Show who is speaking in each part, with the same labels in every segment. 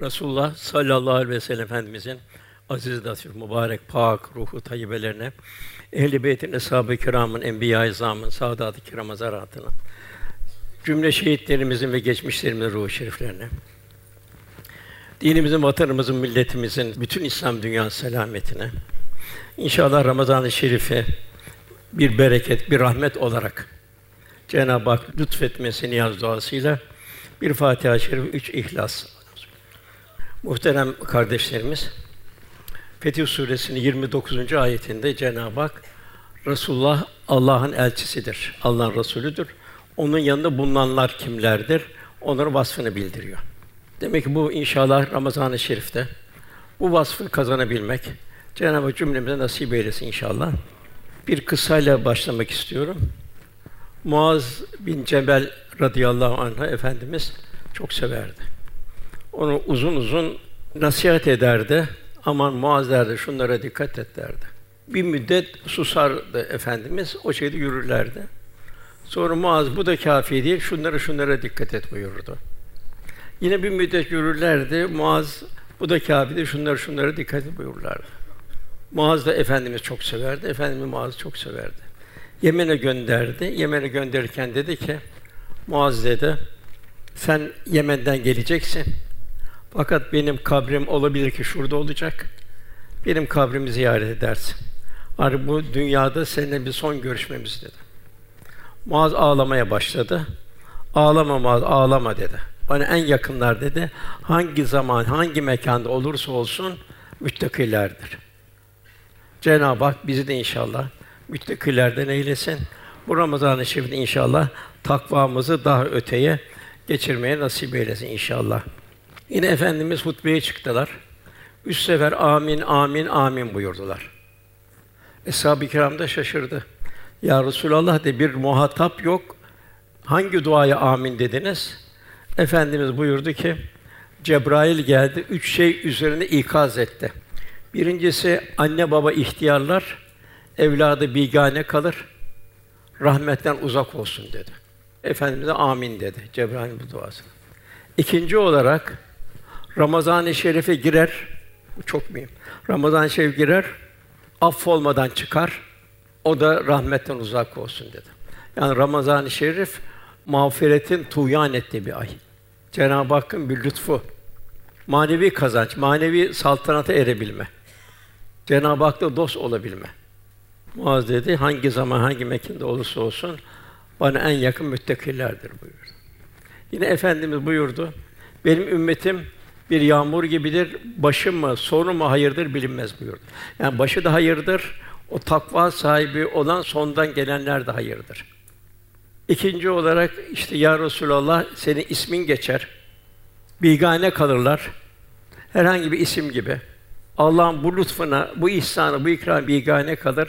Speaker 1: Resulullah sallallahu aleyhi ve sellem Efendimizin aziz, latif, mübarek, pak, ruhu tayyibelerine, ehl-i beytin, eshab-ı kiramın, enbiya-i izamın, saadat-ı kiram hazaratına, cümle şehitlerimizin ve geçmişlerimizin ruhu şeriflerine, dinimizin, vatanımızın, milletimizin, bütün İslam dünyası selametine, inşallah Ramazan-ı Şerif'i bir bereket, bir rahmet olarak Cenab-ı Hak lütfetmesi niyaz duasıyla bir Fatiha-i Şerif, üç İhlas. Muhterem kardeşlerimiz, Fetih Suresi'nin 29. ayetinde Cenab-ı Hak Resulullah Allah'ın elçisidir. Allah'ın Resulüdür. Onun yanında bulunanlar kimlerdir? Onların vasfını bildiriyor. Demek ki bu inşallah Ramazan-ı Şerif'te bu vasfı kazanabilmek Cenab-ı Hak cümlemize nasip eylesin inşallah. Bir kıssayla başlamak istiyorum. Muaz bin Cebel radıyallahu anh efendimiz çok severdi. Onu uzun uzun nasihat ederdi. Aman Muaz derdi, şunlara dikkat et derdi. Bir müddet susardı efendimiz, o şekilde yürürlerdi. Sonra Muaz bu da kafi değil, şunlara şunlara dikkat et buyurdu. Yine bir müddet yürürlerdi. Muaz bu da kafi değil, şunlara şunlara dikkat et buyururlardı. Muaz da efendimiz çok severdi. Efendimiz Muaz çok severdi. Yemen'e gönderdi. Yemen'e gönderirken dedi ki Muaz dedi sen Yemen'den geleceksin. Fakat benim kabrim olabilir ki şurada olacak. Benim kabrimi ziyaret edersin. Artık bu dünyada seninle bir son görüşmemiz dedi. Muaz ağlamaya başladı. Ağlama Muaz, ağlama dedi. Bana en yakınlar dedi. Hangi zaman, hangi mekanda olursa olsun müttakilerdir. Cenab-ı Hak bizi de inşallah müttakilerden eylesin. Bu Ramazan-ı Şerif'te inşallah takvamızı daha öteye geçirmeye nasip eylesin inşallah. Yine efendimiz hutbeye çıktılar. Üç sefer amin amin amin buyurdular. Eshab-ı kiram da şaşırdı. Ya Resulallah de bir muhatap yok. Hangi duaya amin dediniz? Efendimiz buyurdu ki Cebrail geldi, üç şey üzerine ikaz etti. Birincisi anne baba ihtiyarlar, evladı bigane kalır, rahmetten uzak olsun dedi. Efendimiz de amin dedi Cebrail bu duası. İkinci olarak Ramazan-ı Şerif'e girer, bu çok mühim. Ramazan-ı Şerif girer, affolmadan çıkar, o da rahmetten uzak olsun dedi. Yani Ramazan-ı Şerif mağfiretin tuğyan ettiği bir ay. Cenab-ı Hakk'ın bir lütfu, manevi kazanç, manevi saltanata erebilme. Cenab-ı Hak'la dost olabilme. Muaz dedi, hangi zaman, hangi mekanda olursa olsun bana en yakın müttakilerdir buyurdu. Yine Efendimiz buyurdu, benim ümmetim bir yağmur gibidir, başı mı, sonu mu hayırdır bilinmez buyurdu. Yani başı da hayırdır, o takva sahibi olan sondan gelenler de hayırdır. İkinci olarak işte ya Resulallah senin ismin geçer. Bigane kalırlar. Herhangi bir isim gibi. Allah'ın bu lütfuna, bu ihsanı, bu ikram bigane kalır.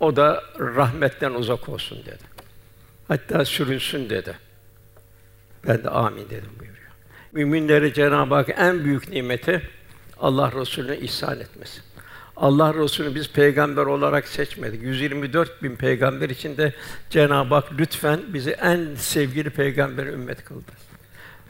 Speaker 1: O da rahmetten uzak olsun dedi. Hatta sürünsün dedi. Ben de amin dedim buyuruyor. Müminlere Cenab-ı Hak en büyük nimeti Allah Resulüne ihsan etmesi. Allah Resulü biz peygamber olarak seçmedik. 124 bin peygamber içinde Cenab-ı Hak lütfen bizi en sevgili peygamber ümmet kıldı.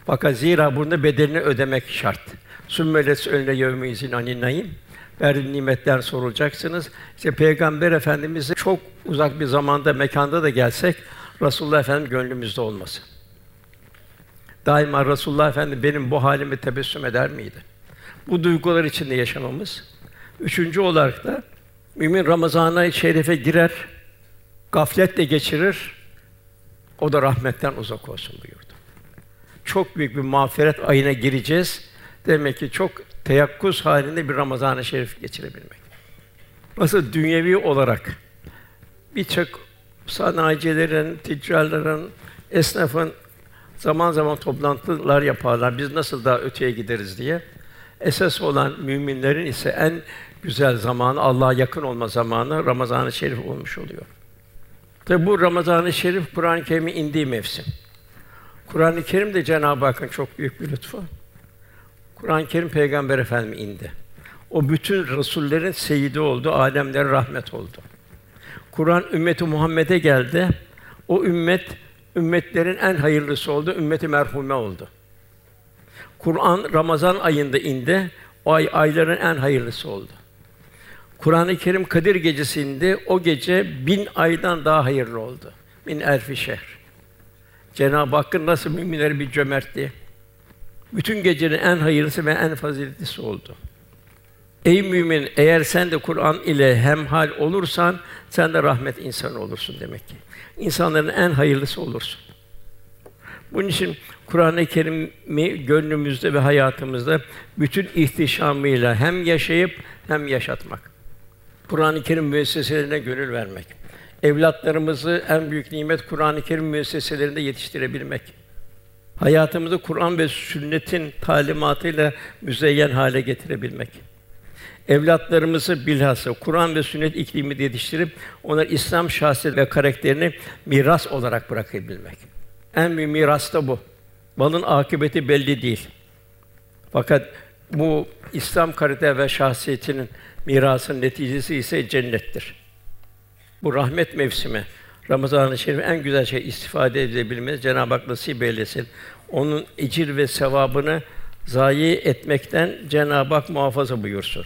Speaker 1: Fakat zira burada bedelini ödemek şart. Sümmeles önüne yevmi izin anin naim. Verdiğim nimetler sorulacaksınız. İşte Peygamber Efendimiz'e çok uzak bir zamanda, mekanda da gelsek Resulullah Efendimiz gönlümüzde olması. Daima Resulullah Efendimiz benim bu halimi tebessüm eder miydi? Bu duygular içinde yaşamamız. Üçüncü olarak da mümin Ramazan'a şerife girer, gafletle geçirir. O da rahmetten uzak olsun buyurdu. Çok büyük bir mağfiret ayına gireceğiz. Demek ki çok teyakkuz halinde bir Ramazan-ı Şerif geçirebilmek. Nasıl dünyevi olarak birçok sanayicilerin, tüccarların, esnafın zaman zaman toplantılar yaparlar. Biz nasıl daha öteye gideriz diye. Esas olan müminlerin ise en güzel zamanı, Allah'a yakın olma zamanı Ramazan-ı Şerif olmuş oluyor. Tabi bu Ramazan-ı Şerif Kur'an-ı Kerim'in indiği mevsim. Kur'an-ı Kerim de Cenab-ı Hakk'ın çok büyük bir lütfu. Kur'an-ı Kerim Peygamber Efendimiz indi. O bütün rasullerin seyidi oldu, alemlere rahmet oldu. Kur'an ümmeti Muhammed'e geldi. O ümmet ümmetlerin en hayırlısı oldu, ümmeti merhume oldu. Kur'an Ramazan ayında indi. O ay ayların en hayırlısı oldu. Kur'an-ı Kerim Kadir gecesinde o gece bin aydan daha hayırlı oldu. Min elfi şehr. Cenab-ı Hakk'ın nasıl müminleri bir cömertliği. Bütün gecenin en hayırlısı ve en faziletlisi oldu. Ey mümin, eğer sen de Kur'an ile hemhal olursan, sen de rahmet insanı olursun demek ki. İnsanların en hayırlısı olursun. Bunun için Kur'an-ı Kerim'i gönlümüzde ve hayatımızda bütün ihtişamıyla hem yaşayıp hem yaşatmak. Kur'an-ı Kerim müesseselerine gönül vermek. Evlatlarımızı en büyük nimet Kur'an-ı Kerim müesseselerinde yetiştirebilmek. Hayatımızı Kur'an ve sünnetin talimatıyla müzeyyen hale getirebilmek. Evlatlarımızı bilhassa Kur'an ve sünnet iklimi yetiştirip onlar İslam şahsiyet ve karakterini miras olarak bırakabilmek. En büyük miras da bu. Malın akıbeti belli değil. Fakat bu İslam karakter ve şahsiyetinin mirasın neticesi ise cennettir. Bu rahmet mevsimi Ramazan-ı Şerif en güzel şey istifade edebilmemiz Cenab-ı Hak nasip eylesin. Onun ecir ve sevabını zayi etmekten Cenab-ı Hak muhafaza buyursun.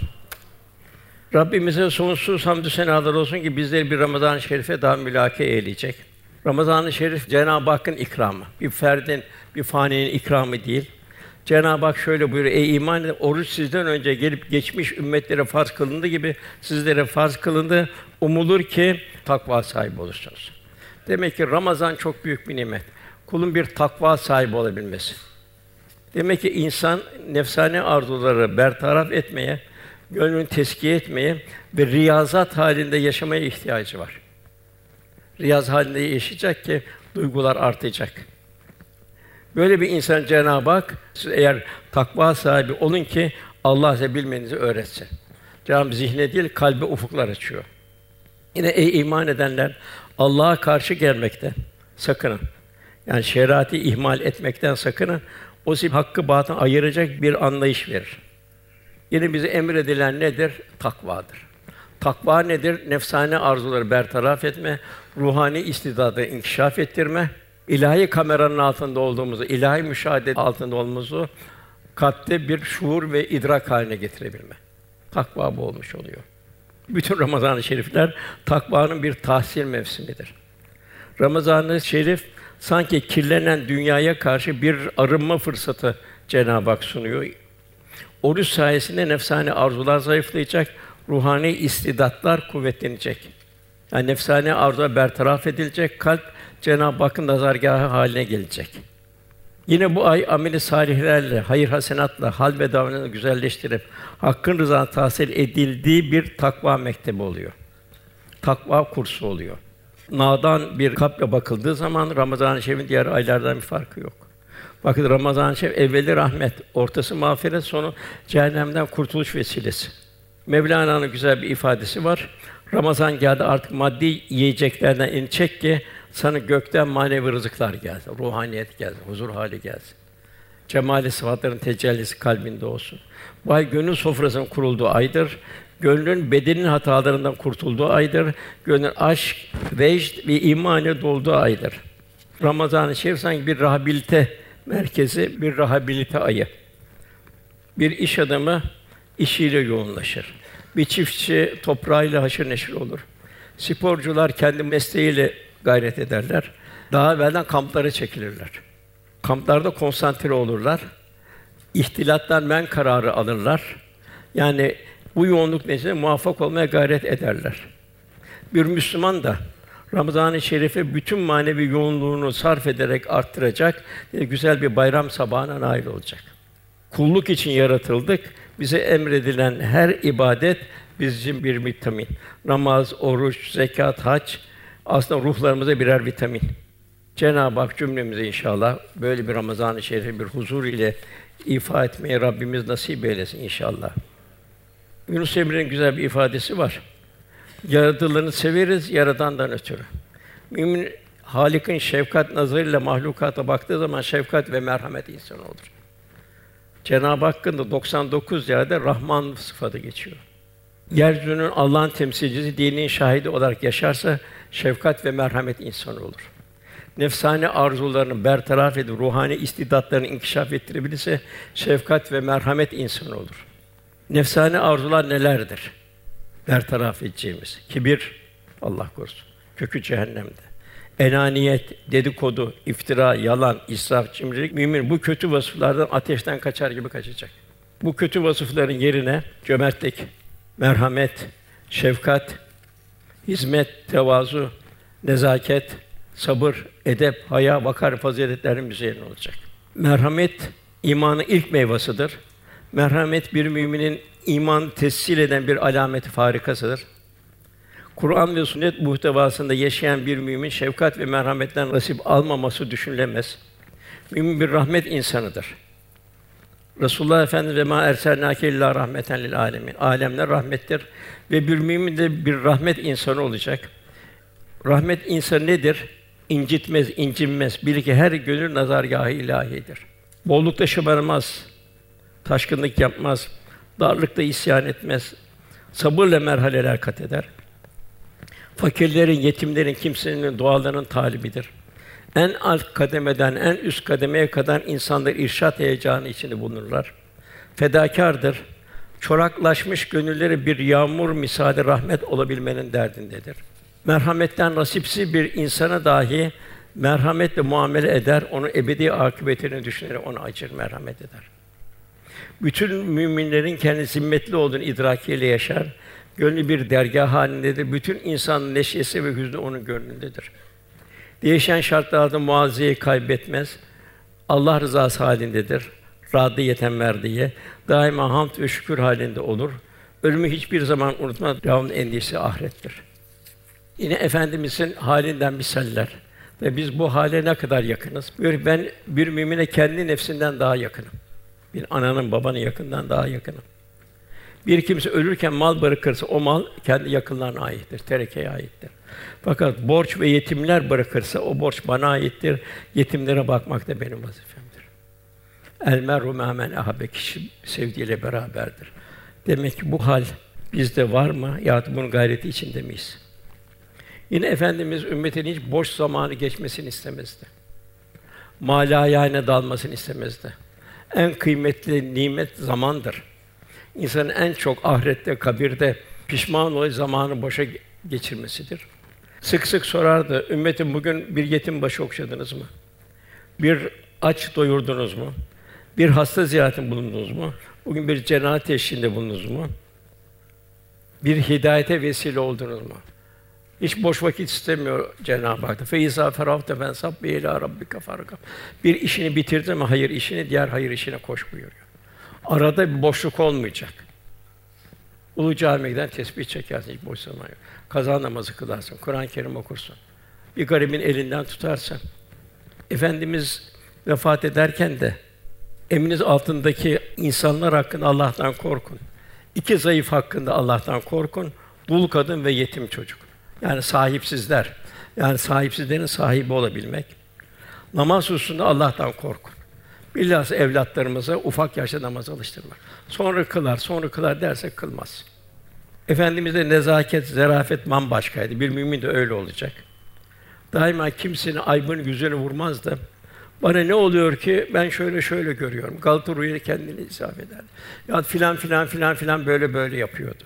Speaker 1: Rabbimize sonsuz hamdü senalar olsun ki bizleri bir Ramazan-ı Şerif'e daha mülake eyleyecek. Ramazan-ı Şerif Cenab-ı Hakk'ın ikramı. Bir ferdin, bir faninin ikramı değil. Cenab-ı Hak şöyle buyuruyor: Ey iman eden oruç sizden önce gelip geçmiş ümmetlere farz kılındı gibi sizlere farz kılındı. Umulur ki takva sahibi olursunuz. Demek ki Ramazan çok büyük bir nimet. Kulun bir takva sahibi olabilmesi. Demek ki insan nefsani arzuları bertaraf etmeye, gönlünü teskiye etmeye ve riyazat halinde yaşamaya ihtiyacı var. Riyaz halinde yaşayacak ki duygular artacak. Böyle bir insan Cenab-ı Hak siz eğer takva sahibi olun ki Allah size bilmenizi öğretsin. Cenab-ı zihne değil kalbe ufuklar açıyor. Yine ey iman edenler Allah'a karşı gelmekten sakının. Yani şeriatı ihmal etmekten sakının. O size hakkı batın ayıracak bir anlayış verir. Yine bize emredilen nedir? Takvadır. Takva nedir? Nefsane arzuları bertaraf etme, ruhani istidadı inkişaf ettirme, ilahi kameranın altında olduğumuzu, ilahi müşahede altında olduğumuzu kalpte bir şuur ve idrak haline getirebilme. Takva bu olmuş oluyor. Bütün Ramazan-ı Şerifler takvanın bir tahsil mevsimidir. Ramazan-ı Şerif sanki kirlenen dünyaya karşı bir arınma fırsatı Cenab-ı Hak sunuyor. Oruç sayesinde nefsani arzular zayıflayacak, ruhani istidatlar kuvvetlenecek. Yani nefsani arzular bertaraf edilecek, kalp Cenab-ı Hakk'ın nazargahı haline gelecek. Yine bu ay ameli salihlerle, hayır hasenatla hal ve davranışını güzelleştirip hakkın rızasını tahsil edildiği bir takva mektebi oluyor. Takva kursu oluyor. Nadan bir kalple bakıldığı zaman Ramazan-ı Şerif'in diğer aylardan bir farkı yok. Bakın Ramazan-ı Şerif evveli rahmet, ortası mağfiret, sonu cehennemden kurtuluş vesilesi. Mevlana'nın güzel bir ifadesi var. Ramazan geldi artık maddi yiyeceklerden in çek ki sana gökten manevi rızıklar gelsin, ruhaniyet gelsin, huzur hali gelsin. Cemali sıfatların tecellisi kalbinde olsun. Bu ay gönül sofrasının kurulduğu aydır. Gönlün bedenin hatalarından kurtulduğu aydır. Gönlün aşk, vecd ve iman dolduğu aydır. Ramazan-ı Şerif sanki bir rehabilite merkezi, bir rehabilite ayı. Bir iş adamı işiyle yoğunlaşır. Bir çiftçi toprağıyla haşır neşir olur. Sporcular kendi mesleğiyle gayret ederler. Daha evvelden kamplara çekilirler. Kamplarda konsantre olurlar. İhtilattan men kararı alırlar. Yani bu yoğunluk neticesinde muvaffak olmaya gayret ederler. Bir Müslüman da Ramazan-ı Şerif'e bütün manevi yoğunluğunu sarf ederek arttıracak, güzel bir bayram sabahına nail olacak. Kulluk için yaratıldık. Bize emredilen her ibadet bizim bir vitamin. Namaz, oruç, zekat, hac aslında ruhlarımıza birer vitamin. Cenab-ı Hak cümlemize inşallah böyle bir Ramazan-ı Şerif'i bir huzur ile ifa etmeye Rabbimiz nasip eylesin inşallah. Yunus Emre'nin güzel bir ifadesi var. Yaratılanı severiz yaradandan ötürü. Mümin Halik'in şefkat nazarıyla mahlukata baktığı zaman şefkat ve merhamet insanı olur. Cenab-ı Hakk'ın da 99 yerde Rahman sıfatı geçiyor. Yeryüzünün Allah'ın temsilcisi, dinin şahidi olarak yaşarsa şefkat ve merhamet insanı olur. nefsani arzularını bertaraf edip ruhani istidatlarını inkişaf ettirebilirse şefkat ve merhamet insanı olur. Nefsani arzular nelerdir? Bertaraf edeceğimiz kibir Allah korusun. Kökü cehennemde. Enaniyet, dedikodu, iftira, yalan, israf, cimrilik mümin bu kötü vasıflardan ateşten kaçar gibi kaçacak. Bu kötü vasıfların yerine cömertlik, merhamet, şefkat, hizmet, tevazu, nezaket, sabır, edep, haya, vakar faziletlerin üzerine olacak. Merhamet imanın ilk meyvasıdır. Merhamet bir müminin iman tessil eden bir alameti farikasıdır. Kur'an ve sünnet muhtevasında yaşayan bir mümin şefkat ve merhametten nasip almaması düşünülemez. Mümin bir rahmet insanıdır. Resulullah Efendimiz ve ma erselnâke illa rahmeten lil alemin. Alemler rahmettir ve bir mümin de bir rahmet insanı olacak. Rahmet insanı nedir? İncitmez, incinmez. Bilir ki her gönül nazargâhı ilahidir. Bollukta şımarmaz, taşkınlık yapmaz, darlıkta isyan etmez, sabırla merhaleler kat eder. Fakirlerin, yetimlerin, kimsenin dualarının talibidir. En alt kademeden en üst kademeye kadar insanlar irşat heyecanı içinde bulunurlar. Fedakârdır. Çoraklaşmış gönülleri bir yağmur misali rahmet olabilmenin derdindedir. Merhametten nasipsiz bir insana dahi merhametle muamele eder, onu ebedi akıbetini düşünerek ona acır, merhamet eder. Bütün müminlerin kendi zimmetli olduğunu idrakiyle yaşar. Gönlü bir dergah halindedir. Bütün insanın neşesi ve hüznü onun gönlündedir. Değişen şartlarda muazzeyi kaybetmez. Allah rızası halindedir. Radiyeten merdiye. Daima hamd ve şükür halinde olur. Ölümü hiçbir zaman unutmaz. Devamlı endişesi ahirettir. Yine efendimizin halinden misaller. Ve biz bu hale ne kadar yakınız? Diyor ben bir mümine kendi nefsinden daha yakınım. Bir ananın babanın yakından daha yakınım. Bir kimse ölürken mal bırakırsa o mal kendi yakınlarına aittir, terekeye aittir. Fakat borç ve yetimler bırakırsa o borç bana aittir. Yetimlere bakmak da benim vazifemdir. El merhu men ahabe kişi sevdiğiyle beraberdir. Demek ki bu hal bizde var mı ya bunun gayreti içinde miyiz? Yine efendimiz ümmetin hiç boş zamanı geçmesini istemezdi. Malayane dalmasını istemezdi. En kıymetli nimet zamandır. İnsanın en çok ahirette, kabirde pişman olduğu zamanı boşa geçirmesidir. Sık sık sorardı, ümmetim bugün bir yetim başı okşadınız mı? Bir aç doyurdunuz mu? Bir hasta ziyaretin bulundunuz mu? Bugün bir cenazet eşliğinde bulundunuz mu? Bir hidayete vesile oldunuz mu? Hiç boş vakit istemiyor Cenab-ı Hak. Feiza ferahte fen sabbi ila rabbika farka. Bir işini bitirdi mi hayır işini diğer hayır işine koş buyuruyor. Arada bir boşluk olmayacak. Ulu camiye tesbih çekersin, hiç boş zaman yok. Kaza namazı kılarsın, Kur'an-ı Kerim okursun. Bir garibin elinden tutarsan. Efendimiz vefat ederken de eminiz altındaki insanlar hakkında Allah'tan korkun. İki zayıf hakkında Allah'tan korkun. Dul kadın ve yetim çocuk. Yani sahipsizler. Yani sahipsizlerin sahibi olabilmek. Namaz hususunda Allah'tan korkun. Bilhassa evlatlarımıza ufak yaşta namaz alıştırmak. Sonra kılar, sonra kılar derse kılmaz. Efendimiz'de nezaket, zerafet man başkaydı. Bir mümin de öyle olacak. Daima kimsenin aybını yüzüne vurmaz da bana ne oluyor ki ben şöyle şöyle görüyorum. Galata Rüya kendini isaf eder. Ya filan filan filan filan böyle böyle yapıyordu.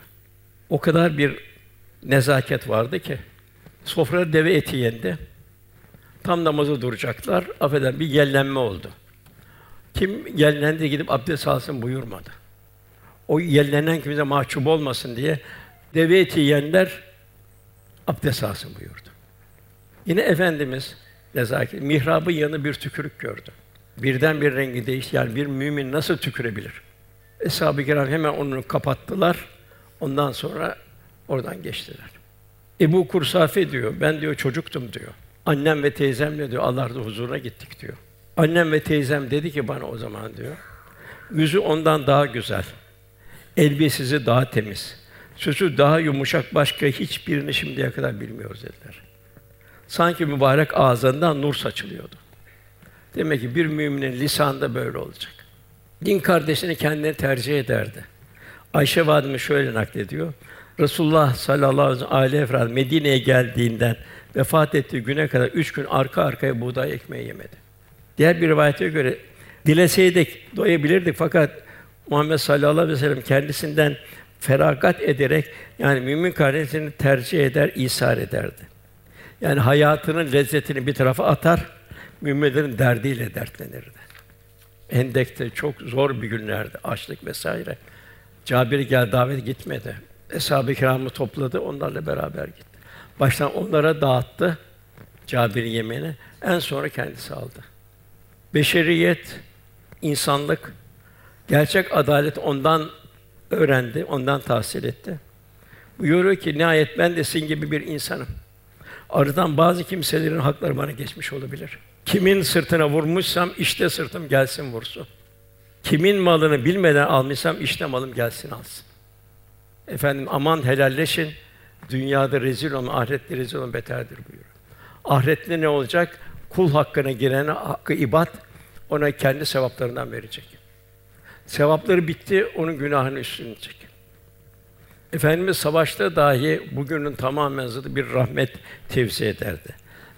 Speaker 1: O kadar bir nezaket vardı ki sofrada deve eti yendi. Tam namazı duracaklar. Affeden bir yellenme oldu. Kim yellendi gidip abdest alsın buyurmadı. O yellenen kimse mahcup olmasın diye deve eti yiyenler abdest alsın buyurdu. Yine efendimiz nezaket mihrabı yanı bir tükürük gördü. Birden bir rengi değişti. Yani bir mümin nasıl tükürebilir? Eshab-ı kiram hemen onu kapattılar. Ondan sonra oradan geçtiler. Ebu Kursafe diyor, ben diyor çocuktum diyor. Annem ve teyzemle diyor Allah'ın huzuruna gittik diyor. Annem ve teyzem dedi ki bana o zaman diyor. Yüzü ondan daha güzel. Elbisesi daha temiz. Sözü daha yumuşak başka hiçbirini şimdiye kadar bilmiyoruz dediler. Sanki mübarek ağzından nur saçılıyordu. Demek ki bir müminin lisanında böyle olacak. Din kardeşini kendine tercih ederdi. Ayşe validemiz şöyle naklediyor. Resulullah sallallahu aleyhi ve sellem Medine'ye geldiğinden vefat ettiği güne kadar üç gün arka arkaya buğday ekmeği yemedi. Diğer bir rivayete göre dileseydik doyabilirdik fakat Muhammed sallallahu aleyhi ve sellem kendisinden feragat ederek yani mümin kardeşini tercih eder, isar ederdi. Yani hayatının lezzetini bir tarafa atar, müminlerin derdiyle dertlenirdi. Hendek'te çok zor bir günlerdi, açlık vesaire. Cabir gel davet gitmedi. Eshab-ı kiramı topladı, onlarla beraber gitti. Baştan onlara dağıttı Cabir'in yemeğini. En sonra kendisi aldı. Beşeriyet, insanlık, gerçek adalet ondan öğrendi, ondan tahsil etti. Buyuruyor ki nihayet ben de sizin gibi bir insanım. Aradan bazı kimselerin hakları bana geçmiş olabilir. Kimin sırtına vurmuşsam işte sırtım gelsin vursun. Kimin malını bilmeden almışsam işte malım gelsin alsın. Efendim aman helalleşin. Dünyada rezil olma, ahirette rezil olma beterdir buyuruyor. Ahirette ne olacak? Kul hakkına girene hakkı ibad ona kendi sevaplarından verecek. Sevapları bitti, onun günahını üstlenecek. Efendimiz savaşta dahi bugünün tamamen zıttı bir rahmet tevzi ederdi.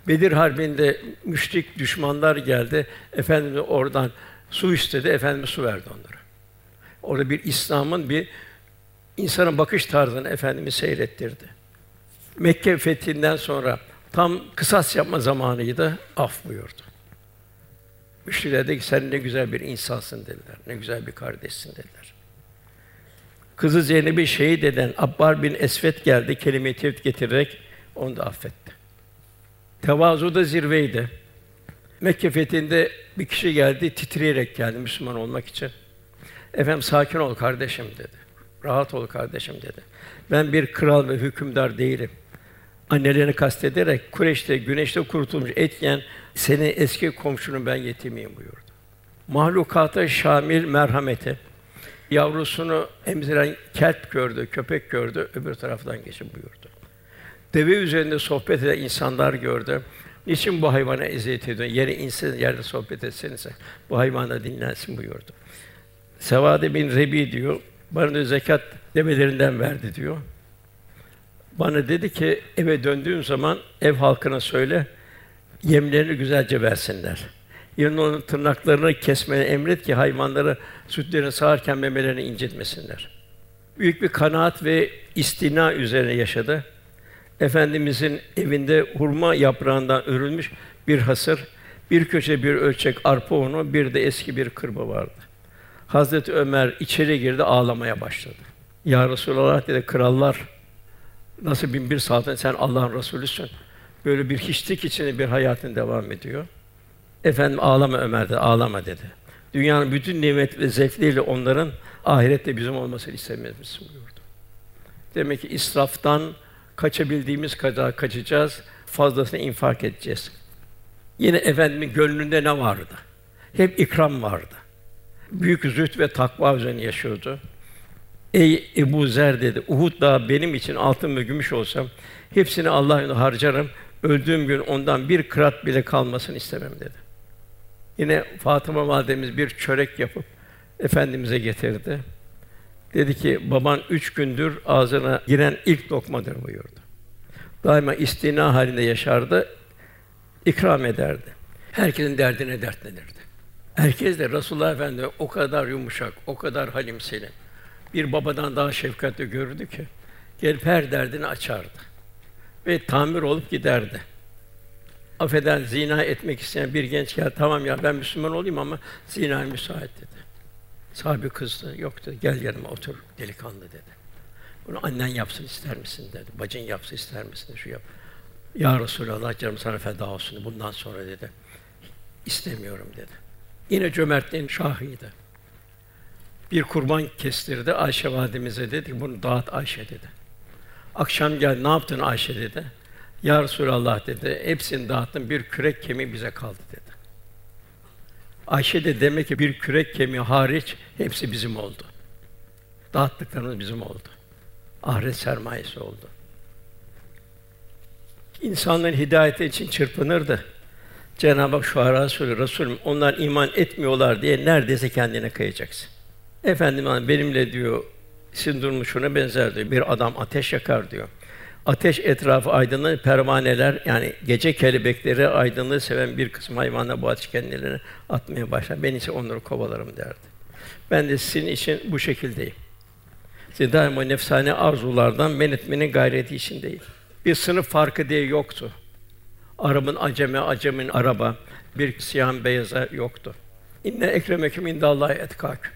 Speaker 1: Bedir Harbi'nde müşrik düşmanlar geldi. Efendimiz oradan su istedi. Efendimiz su verdi onlara. Orada bir İslam'ın bir insanın bakış tarzını Efendimiz seyrettirdi. Mekke fethinden sonra tam kısas yapma zamanıydı. Af buyurdu. Müşrikler dedi ki sen ne güzel bir insansın dediler. Ne güzel bir kardeşsin dediler. Kızı Zeynep'i şehit eden Abbar bin Esvet geldi kelime-i tevhid getirerek onu da affetti. Tevazu da zirveydi. Mekke fethinde bir kişi geldi, titreyerek geldi Müslüman olmak için. Efendim sakin ol kardeşim dedi. Rahat ol kardeşim dedi. Ben bir kral ve hükümdar değilim. Annelerini kastederek Kureyş'te güneşte kurutulmuş et yiyen seni eski komşunun ben yetimiyim buyurdu. Mahlukata şamil merhameti yavrusunu emziren kelp gördü, köpek gördü, öbür taraftan geçin buyurdu. Deve üzerinde sohbet eden insanlar gördü. Niçin bu hayvana eziyet ediyor? Yere insin, yerde sohbet etsenize. Bu hayvana dinlensin buyurdu. Sevade bin Rebi diyor, bana da zekat develerinden verdi diyor. Bana dedi ki eve döndüğüm zaman ev halkına söyle yemlerini güzelce versinler. Yarın onun tırnaklarını kesmeni emret ki hayvanları sütlerini sağarken memelerini incitmesinler. Büyük bir kanaat ve istina üzerine yaşadı. Efendimizin evinde hurma yaprağından örülmüş bir hasır, bir köşe bir ölçek arpa unu, bir de eski bir kırba vardı. Hazreti Ömer içeri girdi, ağlamaya başladı. Ya Resulallah dedi, krallar nasıl bin bir saatten sen Allah'ın Resulüsün. Böyle bir hiçlik içinde bir hayatın devam ediyor. Efendim ağlama Ömer dedi, ağlama dedi. Dünyanın bütün nimet ve zevkleriyle onların ahirette bizim olmasını istemez misin buyurdu. Demek ki israftan kaçabildiğimiz kadar kaçacağız, fazlasını infak edeceğiz. Yine efendimin gönlünde ne vardı? Hep ikram vardı. Büyük zühd ve takva üzerine yaşıyordu. Ey Ebu Zer dedi, Uhud dağı benim için altın ve gümüş olsam, hepsini Allah yolunda harcarım, öldüğüm gün ondan bir kırat bile kalmasını istemem dedi. Yine Fatıma validemiz bir çörek yapıp efendimize getirdi. Dedi ki baban üç gündür ağzına giren ilk lokmadır buyurdu. Daima istina halinde yaşardı, ikram ederdi. Herkesin derdine dertlenirdi. Herkes de Resulullah Efendimiz o kadar yumuşak, o kadar halim selim. Bir babadan daha şefkatli görürdü ki gelip her derdini açardı ve tamir olup giderdi. Affeder zina etmek isteyen bir genç geldi. Tamam ya ben Müslüman olayım ama zina müsait dedi. Sahibi kızdı. Yok dedi. Gel yanıma otur delikanlı dedi. Bunu annen yapsın ister misin dedi. Bacın yapsın ister misin şu yap. Ya Resulallah canım sana feda olsun. Bundan sonra dedi. İstemiyorum dedi. Yine cömertliğin şahıydı. Bir kurban kestirdi. Ayşe validemize dedi bunu dağıt Ayşe dedi. Akşam gel ne yaptın Ayşe dedi. Ya Resulallah dedi. Hepsini dağıttım. Bir kürek kemiği bize kaldı dedi. Ayşe de demek ki bir kürek kemiği hariç hepsi bizim oldu. Dağıttıklarımız bizim oldu. Ahiret sermayesi oldu. İnsanların hidayeti için çırpınırdı. Cenab-ı Hak şu ara söylüyor, Resulüm onlar iman etmiyorlar diye neredeyse kendine kayacaksın. Efendim benimle diyor sizin durumu şuna benzer diyor. Bir adam ateş yakar diyor. Ateş etrafı aydınlığı pervaneler yani gece kelebekleri aydınlığı seven bir kısım hayvanlar bu ateş kendilerini atmaya başlar. Ben ise onları kovalarım derdi. Ben de sizin için bu şekildeyim. Size daima nefsane arzulardan men etmenin gayreti içindeyim. Bir sınıf farkı diye yoktu. Arabın aceme, acemin araba, bir siyah beyaza yoktu. İnne ekremeküm indallahi etkâküm.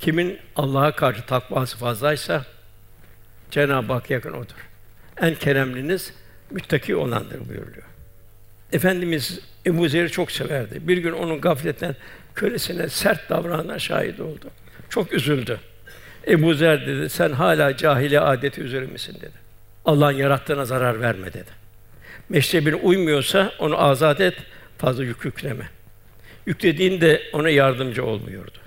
Speaker 1: Kimin Allah'a karşı takvası fazlaysa Cenab-ı Hak yakın odur. En keremliniz müttaki olandır buyuruyor. Efendimiz Ebu Zer'i çok severdi. Bir gün onun gafletten kölesine sert davranana şahit oldu. Çok üzüldü. Ebu Zer dedi, sen hala cahiliye adeti üzere misin dedi. Allah'ın yarattığına zarar verme dedi. Meşrebine uymuyorsa onu azat et, fazla yük yükleme. Yüklediğinde ona yardımcı olmuyordu.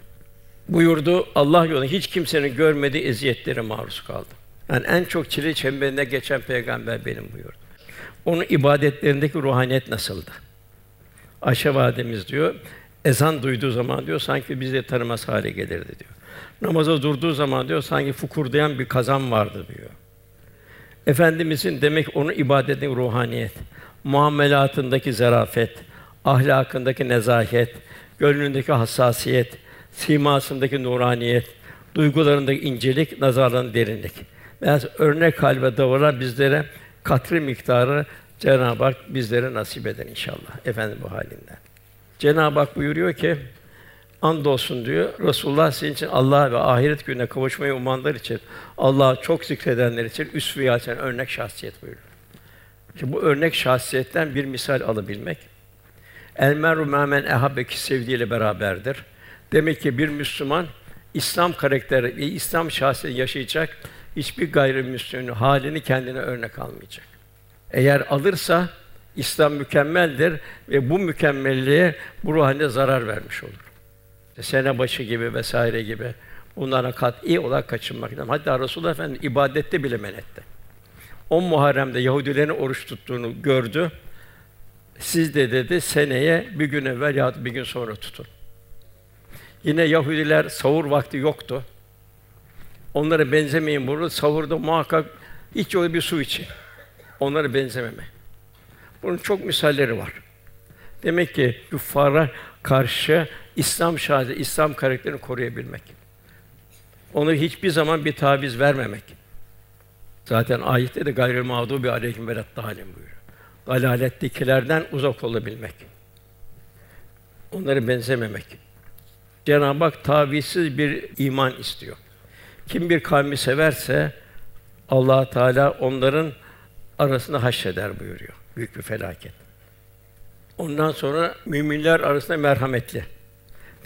Speaker 1: Buyurdu, Allah yolunda hiç kimsenin görmediği eziyetlere maruz kaldı. Yani en çok çile çemberinde geçen peygamber benim buyurdu. Onun ibadetlerindeki ruhaniyet nasıldı? Ayşe validemiz diyor, ezan duyduğu zaman diyor sanki bizi de tanımaz hale gelirdi diyor. Namaza durduğu zaman diyor sanki fukurdayan bir kazan vardı diyor. Efendimizin demek onun ibadetindeki ruhaniyet, muamelatındaki zarafet, ahlakındaki nezaket, gönlündeki hassasiyet, simasındaki nuraniyet, duygularındaki incelik, nazarlarındaki derinlik. Biraz örnek kalbe davranlar bizlere katri miktarı Cenab-ı Hak bizlere nasip eder inşallah efendim bu halinden. Cenab-ı Hak buyuruyor ki Andolsun diyor. Resulullah sizin için Allah ve ahiret gününe kavuşmayı umanlar için, Allah'ı çok zikredenler için üsve-i örnek şahsiyet buyuruyor. Ki bu örnek şahsiyetten bir misal alabilmek. El meru memen ehabbe ki sevdiğiyle beraberdir. Demek ki bir Müslüman İslam karakteri İslam şahsiyeti yaşayacak hiçbir gayrimüslimin halini kendine örnek almayacak. Eğer alırsa İslam mükemmeldir ve bu mükemmelliğe bu ruhane zarar vermiş olur. Sene başı gibi vesaire gibi bunlara kat'î olarak kaçınmak lazım. Hatta Resulullah Efendimiz ibadette bile men etti. On Muharrem'de Yahudilerin oruç tuttuğunu gördü. Siz de dedi seneye bir gün evvel ya bir gün sonra tutun. Yine Yahudiler sahur vakti yoktu. Onlara benzemeyin bunu. Sahurda muhakkak hiç yolu bir su için. Onlara benzememe. Bunun çok misalleri var. Demek ki küffara karşı İslam şahı, İslam karakterini koruyabilmek. Onu hiçbir zaman bir taviz vermemek. Zaten ayette de gayrı mağdubi aleyhim ve halim buyuruyor. Dalalettekilerden uzak olabilmek. Onları benzememek. Cenab-ı Hak tavizsiz bir iman istiyor. Kim bir kavmi severse Allah Teala onların arasında haşreder buyuruyor. Büyük bir felaket. Ondan sonra müminler arasında merhametli.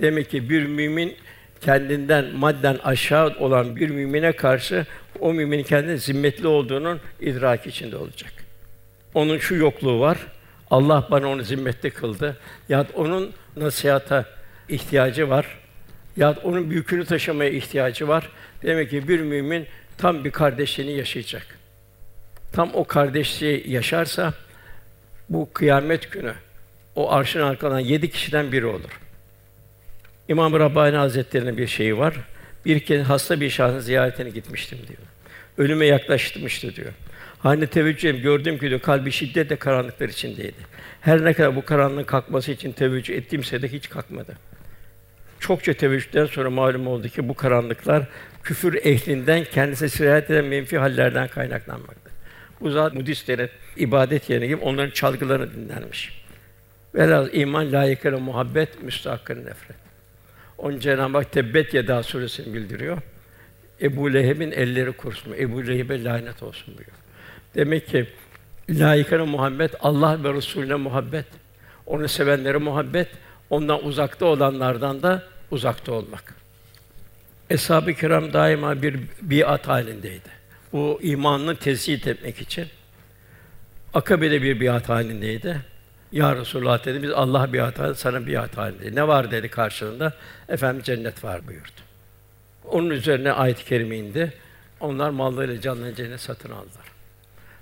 Speaker 1: Demek ki bir mümin kendinden madden aşağı olan bir mümine karşı o müminin kendine zimmetli olduğunun idraki içinde olacak. Onun şu yokluğu var. Allah bana onu zimmetli kıldı. Ya onun nasihata ihtiyacı var. Ya onun büyükünü taşımaya ihtiyacı var. Demek ki bir mümin tam bir kardeşliğini yaşayacak. Tam o kardeşliği yaşarsa bu kıyamet günü o arşın arkadan yedi kişiden biri olur. İmam Rabbani Hazretleri'nin bir şeyi var. Bir kez hasta bir şahsın ziyaretine gitmiştim diyor. Ölüme yaklaşmıştı diyor. Hani teveccüh gördüm ki diyor kalbi şiddetle karanlıklar içindeydi. Her ne kadar bu karanlığın kalkması için teveccüh ettiğimse de hiç kalkmadı. Çokça teveccühten sonra malum oldu ki bu karanlıklar küfür ehlinden kendisine sirayet eden menfi hallerden kaynaklanmakta. Bu zat Budistlerin ibadet yerine gibi onların çalgılarını dinlenmiş. Velhâsıl iman layıkıyla muhabbet, müstahakkın nefret. Onun Cenab-ı Hak Tebbet Yeda suresini bildiriyor. Ebu Leheb'in elleri kurusun. Ebu Leheb'e lanet olsun buyuruyor. Demek ki layıkına muhabbet, Allah ve Resulüne muhabbet, onu sevenlere muhabbet, ondan uzakta olanlardan da uzakta olmak. Eshab-ı kiram daima bir biat halindeydi. Bu imanını tezhid etmek için Akabe'de bir biat halindeydi. Ya Resulullah dedi, biz Allah biat halinde, sana biat halinde. Ne var dedi karşılığında? Efendim cennet var buyurdu. Onun üzerine ayet-i kerime indi. Onlar mallarıyla canlarını cennet satın aldılar.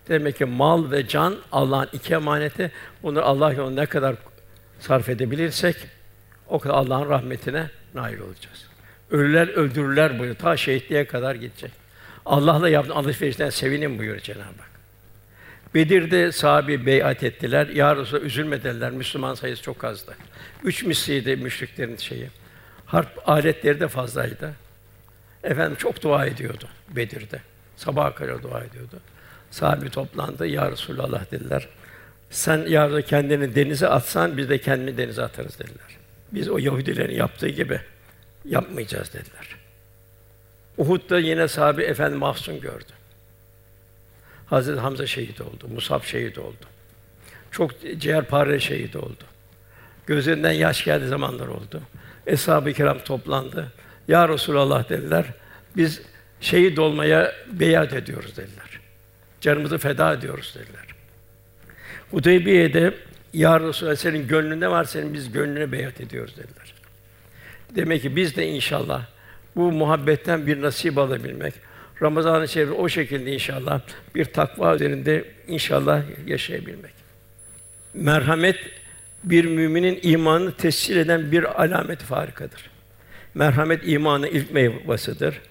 Speaker 1: Demek ki mal ve can Allah'ın iki emaneti. Bunları Allah yolunda ne kadar sarf edebilirsek o kadar Allah'ın rahmetine nail olacağız. Ölüler öldürürler buyuruyor. Ta şehitliğe kadar gidecek. Allah'la yaptığın alışverişten sevinin buyuruyor Cenab-ı Hak. Bedir'de sahabi beyat ettiler. Ya Resulallah üzülme dediler. Müslüman sayısı çok azdı. Üç misliydi müşriklerin şeyi. Harp aletleri de fazlaydı. Efendim çok dua ediyordu Bedir'de. Sabaha kadar dua ediyordu. Sahabi toplandı. Ya Resulallah dediler. Sen ya kendini denize atsan biz de kendini denize atarız dediler. Biz o Yahudilerin yaptığı gibi yapmayacağız dediler. Uhud'da yine sahabe efendi mahzun gördü. Hazreti Hamza şehit oldu, Musab şehit oldu. Çok ciğerpare şehit oldu. Gözlerinden yaş geldi zamanlar oldu. Eshab-ı kiram toplandı. Ya Resulallah dediler. Biz şehit olmaya beyat ediyoruz dediler. Canımızı feda ediyoruz dediler. Hudeybiye'de Ya Resulallah senin gönlünde var senin biz gönlüne beyat ediyoruz dediler. Demek ki biz de inşallah bu muhabbetten bir nasip alabilmek, Ramazan-ı Şerif o şekilde inşallah bir takva üzerinde inşallah yaşayabilmek. Merhamet bir müminin imanını tescil eden bir alamet farikadır. Merhamet imanın ilk meyvasıdır.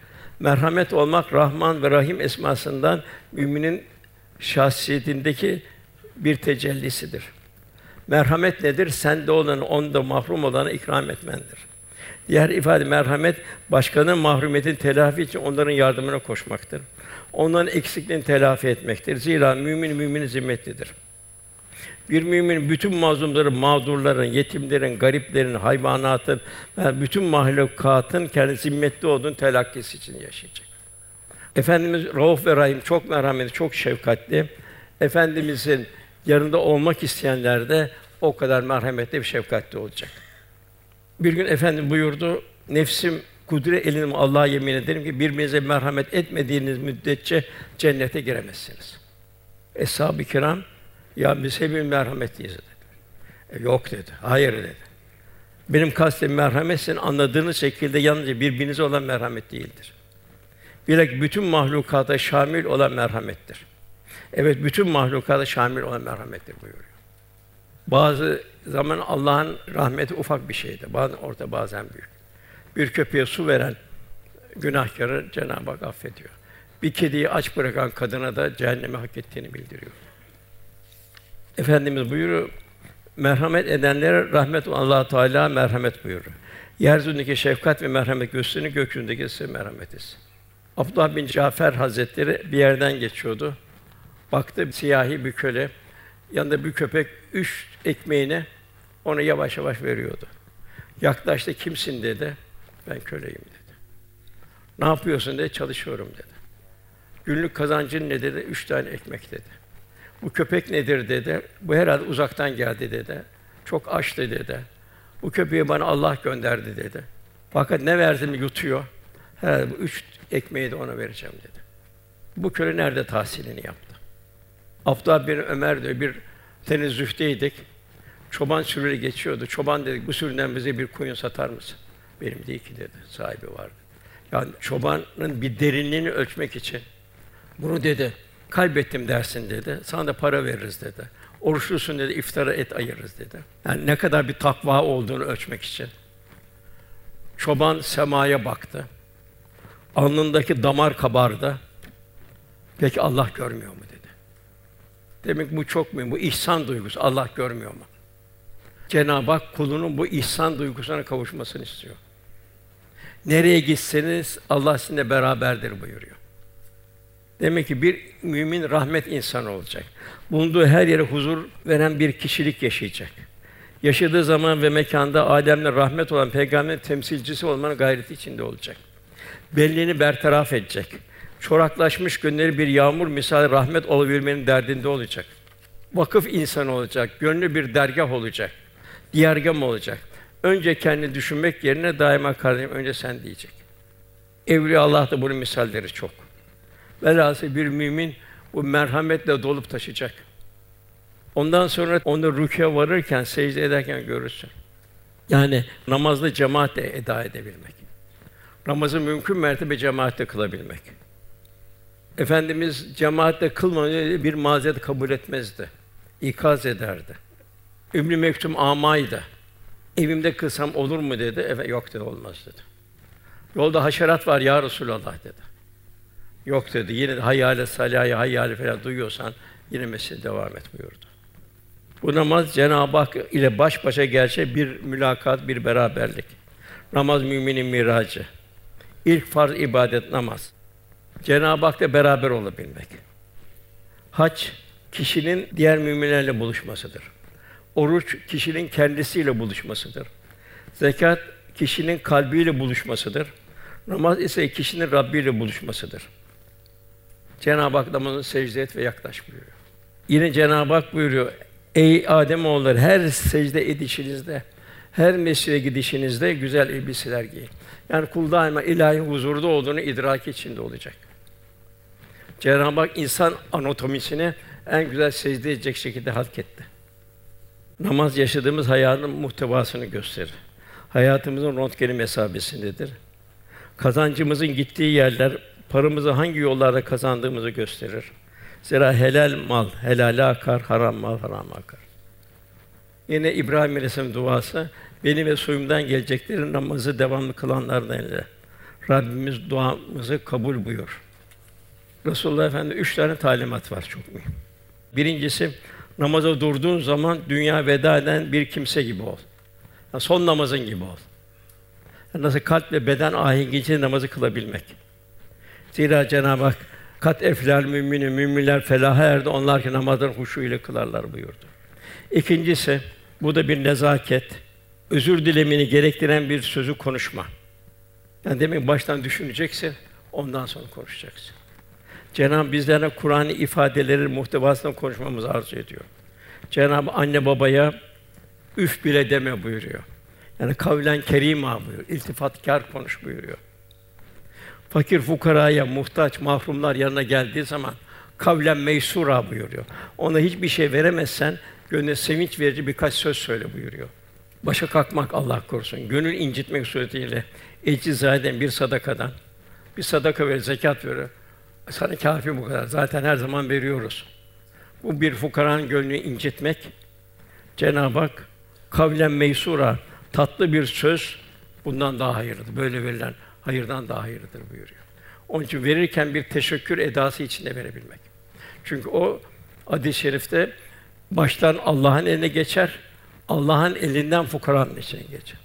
Speaker 1: Merhamet olmak Rahman ve Rahim esmasından müminin şahsiyetindeki bir tecellisidir. Merhamet nedir? Sende olanı, onda mahrum olanı ikram etmendir. Diğer ifade merhamet başkanın mahrumiyetin telafi için onların yardımına koşmaktır. Onların eksikliğini telafi etmektir. Zira mümin müminin zimmetlidir. Bir mümin bütün mazlumların, mağdurların, yetimlerin, gariplerin, hayvanatın ve bütün mahlukatın kendi zimmetli olduğunu telakkisi için yaşayacak. Efendimiz Rauf ve Rahim çok merhametli, çok şefkatli. Efendimizin yanında olmak isteyenler de o kadar merhametli ve şefkatli olacak. Bir gün efendim buyurdu, nefsim kudre elim Allah'a yemin ederim ki birbirinize merhamet etmediğiniz müddetçe cennete giremezsiniz. Eshab-ı kiram ya biz hepimiz merhametliyiz dedi. E, yok dedi. Hayır dedi. Benim kastem merhamet sizin anladığınız şekilde yalnızca birbirinize olan merhamet değildir. Bilakis bütün mahlukata şamil olan merhamettir. Evet, bütün mahlukata şamil olan merhamettir buyuruyor. Bazı zaman Allah'ın rahmeti ufak bir şeydi. Bazen orta, bazen büyük. Bir köpeğe su veren günahkarı Cenab-ı Hak affediyor. Bir kediyi aç bırakan kadına da cehenneme hak ettiğini bildiriyor. Efendimiz buyuruyor, merhamet edenlere rahmet Allah Teala merhamet buyuruyor. Yeryüzündeki şefkat ve merhamet gösterini gökyüzündeki size merhamet etsin. Abdullah bin Cafer Hazretleri bir yerden geçiyordu. Baktı siyahi bir köle, yanında bir köpek üç ekmeğini ona yavaş yavaş veriyordu. Yaklaştı, kimsin dedi. Ben köleyim dedi. Ne yapıyorsun dedi, çalışıyorum dedi. Günlük kazancın ne dedi? Üç tane ekmek dedi. Bu köpek nedir dedi. Bu herhalde uzaktan geldi dedi. Çok açtı dedi. Bu köpeği bana Allah gönderdi dedi. Fakat ne verdim yutuyor. Herhalde bu üç ekmeği de ona vereceğim dedi. Bu köle nerede tahsilini yaptı? Abdullah bin Ömer diyor, bir tenezzühteydik. Çoban sürüleri geçiyordu. Çoban dedi, bu sürüden bize bir koyun satar mısın? Benim değil ki dedi, sahibi vardı. Yani çobanın bir derinliğini ölçmek için bunu dedi, kalbettim dersin dedi. Sana da para veririz dedi. Oruçlusun dedi, iftara et ayırırız dedi. Yani ne kadar bir takva olduğunu ölçmek için. Çoban semaya baktı. Alnındaki damar kabardı. Peki Allah görmüyor mu dedi. Demek bu çok mühim. Bu ihsan duygusu. Allah görmüyor mu? Cenab-ı Hak kulunun bu ihsan duygusuna kavuşmasını istiyor. Nereye gitseniz Allah sizinle beraberdir buyuruyor. Demek ki bir mümin rahmet insanı olacak. Bulunduğu her yere huzur veren bir kişilik yaşayacak. Yaşadığı zaman ve mekanda alemle rahmet olan peygamber temsilcisi olmanın gayreti içinde olacak. Belliğini bertaraf edecek. Çoraklaşmış gönülleri bir yağmur misali rahmet olabilmenin derdinde olacak. Vakıf insanı olacak, gönlü bir dergah olacak. Diyargam olacak. Önce kendi düşünmek yerine daima kardeşim önce sen diyecek. Evliya Allah da bunun misalleri çok. Velhâsıl bir mümin bu merhametle dolup taşıyacak. Ondan sonra onu rükûa varırken, secde ederken görürsün. Yani namazda cemaatle eda edebilmek. Namazı mümkün mertebe cemaatle kılabilmek. Efendimiz cemaatle kılmamayı bir mazeret kabul etmezdi. İkaz ederdi. Ümmü Mektum amaydı. Evimde kılsam olur mu dedi. Evet yok dedi olmaz dedi. Yolda haşerat var ya Resulallah dedi. Yok dedi. Yine de hayale salaya hayale falan duyuyorsan yine mescide devam et buyurdu. Bu namaz Cenab-ı Hak ile baş başa gerçek bir mülakat, bir beraberlik. Namaz müminin miracı. İlk farz ibadet namaz. Cenab-ı Hak'la beraber olabilmek. Hac kişinin diğer müminlerle buluşmasıdır. Oruç kişinin kendisiyle buluşmasıdır. Zekat kişinin kalbiyle buluşmasıdır. Namaz ise kişinin Rabbi ile buluşmasıdır. Cenab-ı Hak namazını secde et ve yaklaş buyuruyor. Yine Cenab-ı Hak buyuruyor. Ey Adem oğulları her secde edişinizde, her mescide gidişinizde güzel elbiseler giyin. Yani kul daima ilahi huzurda olduğunu idrak içinde olacak. Cenab-ı Hak insan anatomisini en güzel secde edecek şekilde halketti. Namaz yaşadığımız hayatın muhtevasını gösterir. Hayatımızın röntgeni mesabesindedir. Kazancımızın gittiği yerler paramızı hangi yollarda kazandığımızı gösterir. Zira helal mal helale akar, haram mal haram akar. Yine İbrahim Aleyhisselam duası beni ve soyumdan geleceklerin namazı devamlı kılanlardan eyle. Rabbimiz duamızı kabul buyur. Resulullah Efendi üç tane talimat var çok mühim. Birincisi namaza durduğun zaman dünya veda eden bir kimse gibi ol. Yani son namazın gibi ol. Yani nasıl kalp ve beden ahengi namazı kılabilmek. Zira Cenab-ı Hak kat eflal mümini müminler felaha erdi onlar ki namazdan huşu ile kılarlar buyurdu. İkincisi bu da bir nezaket, özür dilemini gerektiren bir sözü konuşma. Yani demek baştan düşüneceksin, ondan sonra konuşacaksın. Cenab-ı bizlerine Kur'an'ı ifadeleri muhtevasında konuşmamızı arzu ediyor. Cenab-ı anne babaya üf bile deme buyuruyor. Yani kavlen kerima buyuruyor. İltifatkar konuş buyuruyor. Fakir fukaraya, muhtaç, mahrumlar yanına geldiği zaman kavlen meysura buyuruyor. Ona hiçbir şey veremezsen gönlüne sevinç verici birkaç söz söyle buyuruyor. Başa kalkmak Allah korusun. Gönül incitmek suretiyle eczizade bir sadakadan bir sadaka ver, zekat veriyor. Sana kafi bu kadar. Zaten her zaman veriyoruz. Bu bir fukaranın gönlünü incitmek. Cenab-ı Hak kavlen meysura tatlı bir söz bundan daha hayırlıdır. Böyle verilen hayırdan daha hayırlıdır buyuruyor. Onun için verirken bir teşekkür edası içinde verebilmek. Çünkü o hadis-i şerifte baştan Allah'ın eline geçer, Allah'ın elinden fukaranın içine geçer.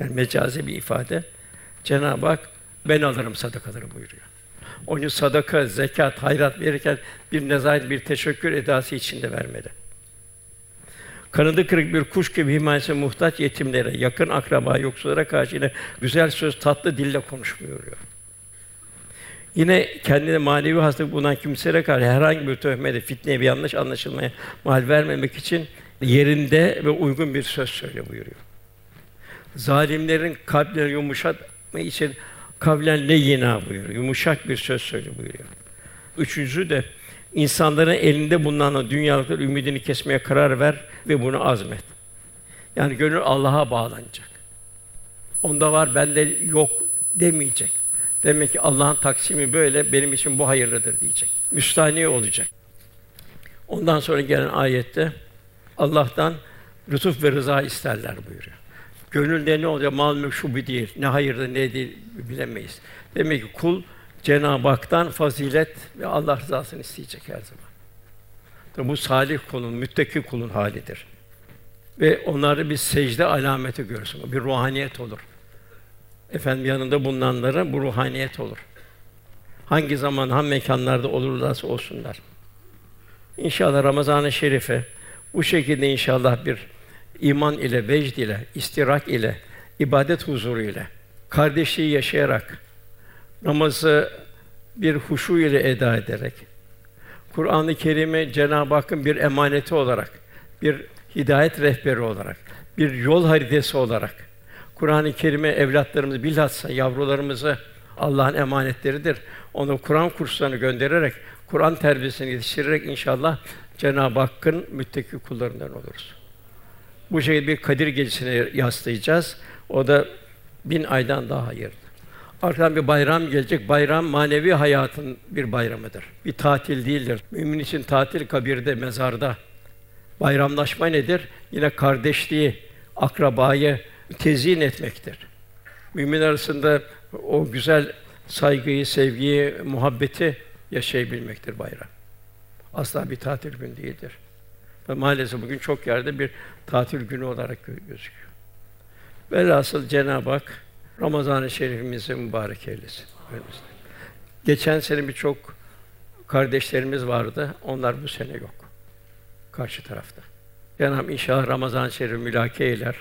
Speaker 1: Yani mecazi bir ifade. Cenab-ı Hak ben alırım sadakaları buyuruyor. Onun sadaka, zekat, hayrat verirken bir nezaket, bir teşekkür edası içinde vermeli. Kanadı kırık bir kuş gibi himayesine muhtaç yetimlere, yakın akraba, yoksullara karşı yine güzel söz, tatlı dille konuşmuyor. Yine kendine manevi hastalık bulunan kimselere karşı herhangi bir töhmete, fitneye, bir yanlış anlaşılmaya mal vermemek için yerinde ve uygun bir söz söyle buyuruyor. Zalimlerin kalplerini yumuşatma için kavlen yina buyuruyor. Yumuşak bir söz söyle buyuruyor. Üçüncüsü de insanların elinde bulunan dünyalıklar ümidini kesmeye karar ver ve bunu azmet. Yani gönül Allah'a bağlanacak. Onda var, bende yok demeyecek. Demek ki Allah'ın taksimi böyle, benim için bu hayırlıdır diyecek. Müstahni olacak. Ondan sonra gelen ayette Allah'tan lütuf ve rıza isterler buyuruyor. Gönülde ne olacak? Mal bir değil. Ne hayırdır ne değil bilemeyiz. Demek ki kul Cenab-ı Hak'tan fazilet ve Allah rızasını isteyecek her zaman. Tabi bu salih kulun, müttaki kulun halidir. Ve onları bir secde alameti görürsün. Bir ruhaniyet olur. Efendim yanında bulunanlara bu ruhaniyet olur. Hangi zaman, hangi mekanlarda olurlarsa olsunlar. İnşallah Ramazan-ı Şerife bu şekilde inşallah bir iman ile, vecd ile, istirak ile, ibadet huzuru ile, kardeşliği yaşayarak, namazı bir huşu ile eda ederek, Kur'an-ı Kerim'i Cenab-ı Hakk'ın bir emaneti olarak, bir hidayet rehberi olarak, bir yol haritası olarak Kur'an-ı Kerim'e evlatlarımızı bilhassa yavrularımızı Allah'ın emanetleridir. Onu Kur'an kurslarına göndererek Kur'an terbiyesini yetiştirerek inşallah Cenab-ı Hakk'ın müttaki kullarından oluruz. Bu şekilde bir Kadir gecesine yaslayacağız. O da bin aydan daha hayırlı. Arkadan bir bayram gelecek. Bayram manevi hayatın bir bayramıdır. Bir tatil değildir. Mümin için tatil kabirde, mezarda. Bayramlaşma nedir? Yine kardeşliği, akrabayı tezyin etmektir. Mümin arasında o güzel saygıyı, sevgiyi, muhabbeti yaşayabilmektir bayram. Asla bir tatil günü değildir. Ve maalesef bugün çok yerde bir tatil günü olarak gö- gözüküyor. Velhasıl Cenab-ı Hak Ramazan-ı Şerifimizi mübarek eylesin. önümüzde. Geçen sene birçok kardeşlerimiz vardı. Onlar bu sene yok. Karşı tarafta. Cenab-ı Hak inşallah Ramazan-ı Şerif mülake eyler.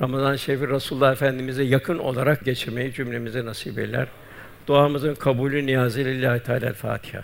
Speaker 1: Ramazan-ı Şerif'i Resulullah Efendimize yakın olarak geçirmeyi cümlemize nasip eyler. Duamızın kabulü niyazı lillahi teala Fatiha.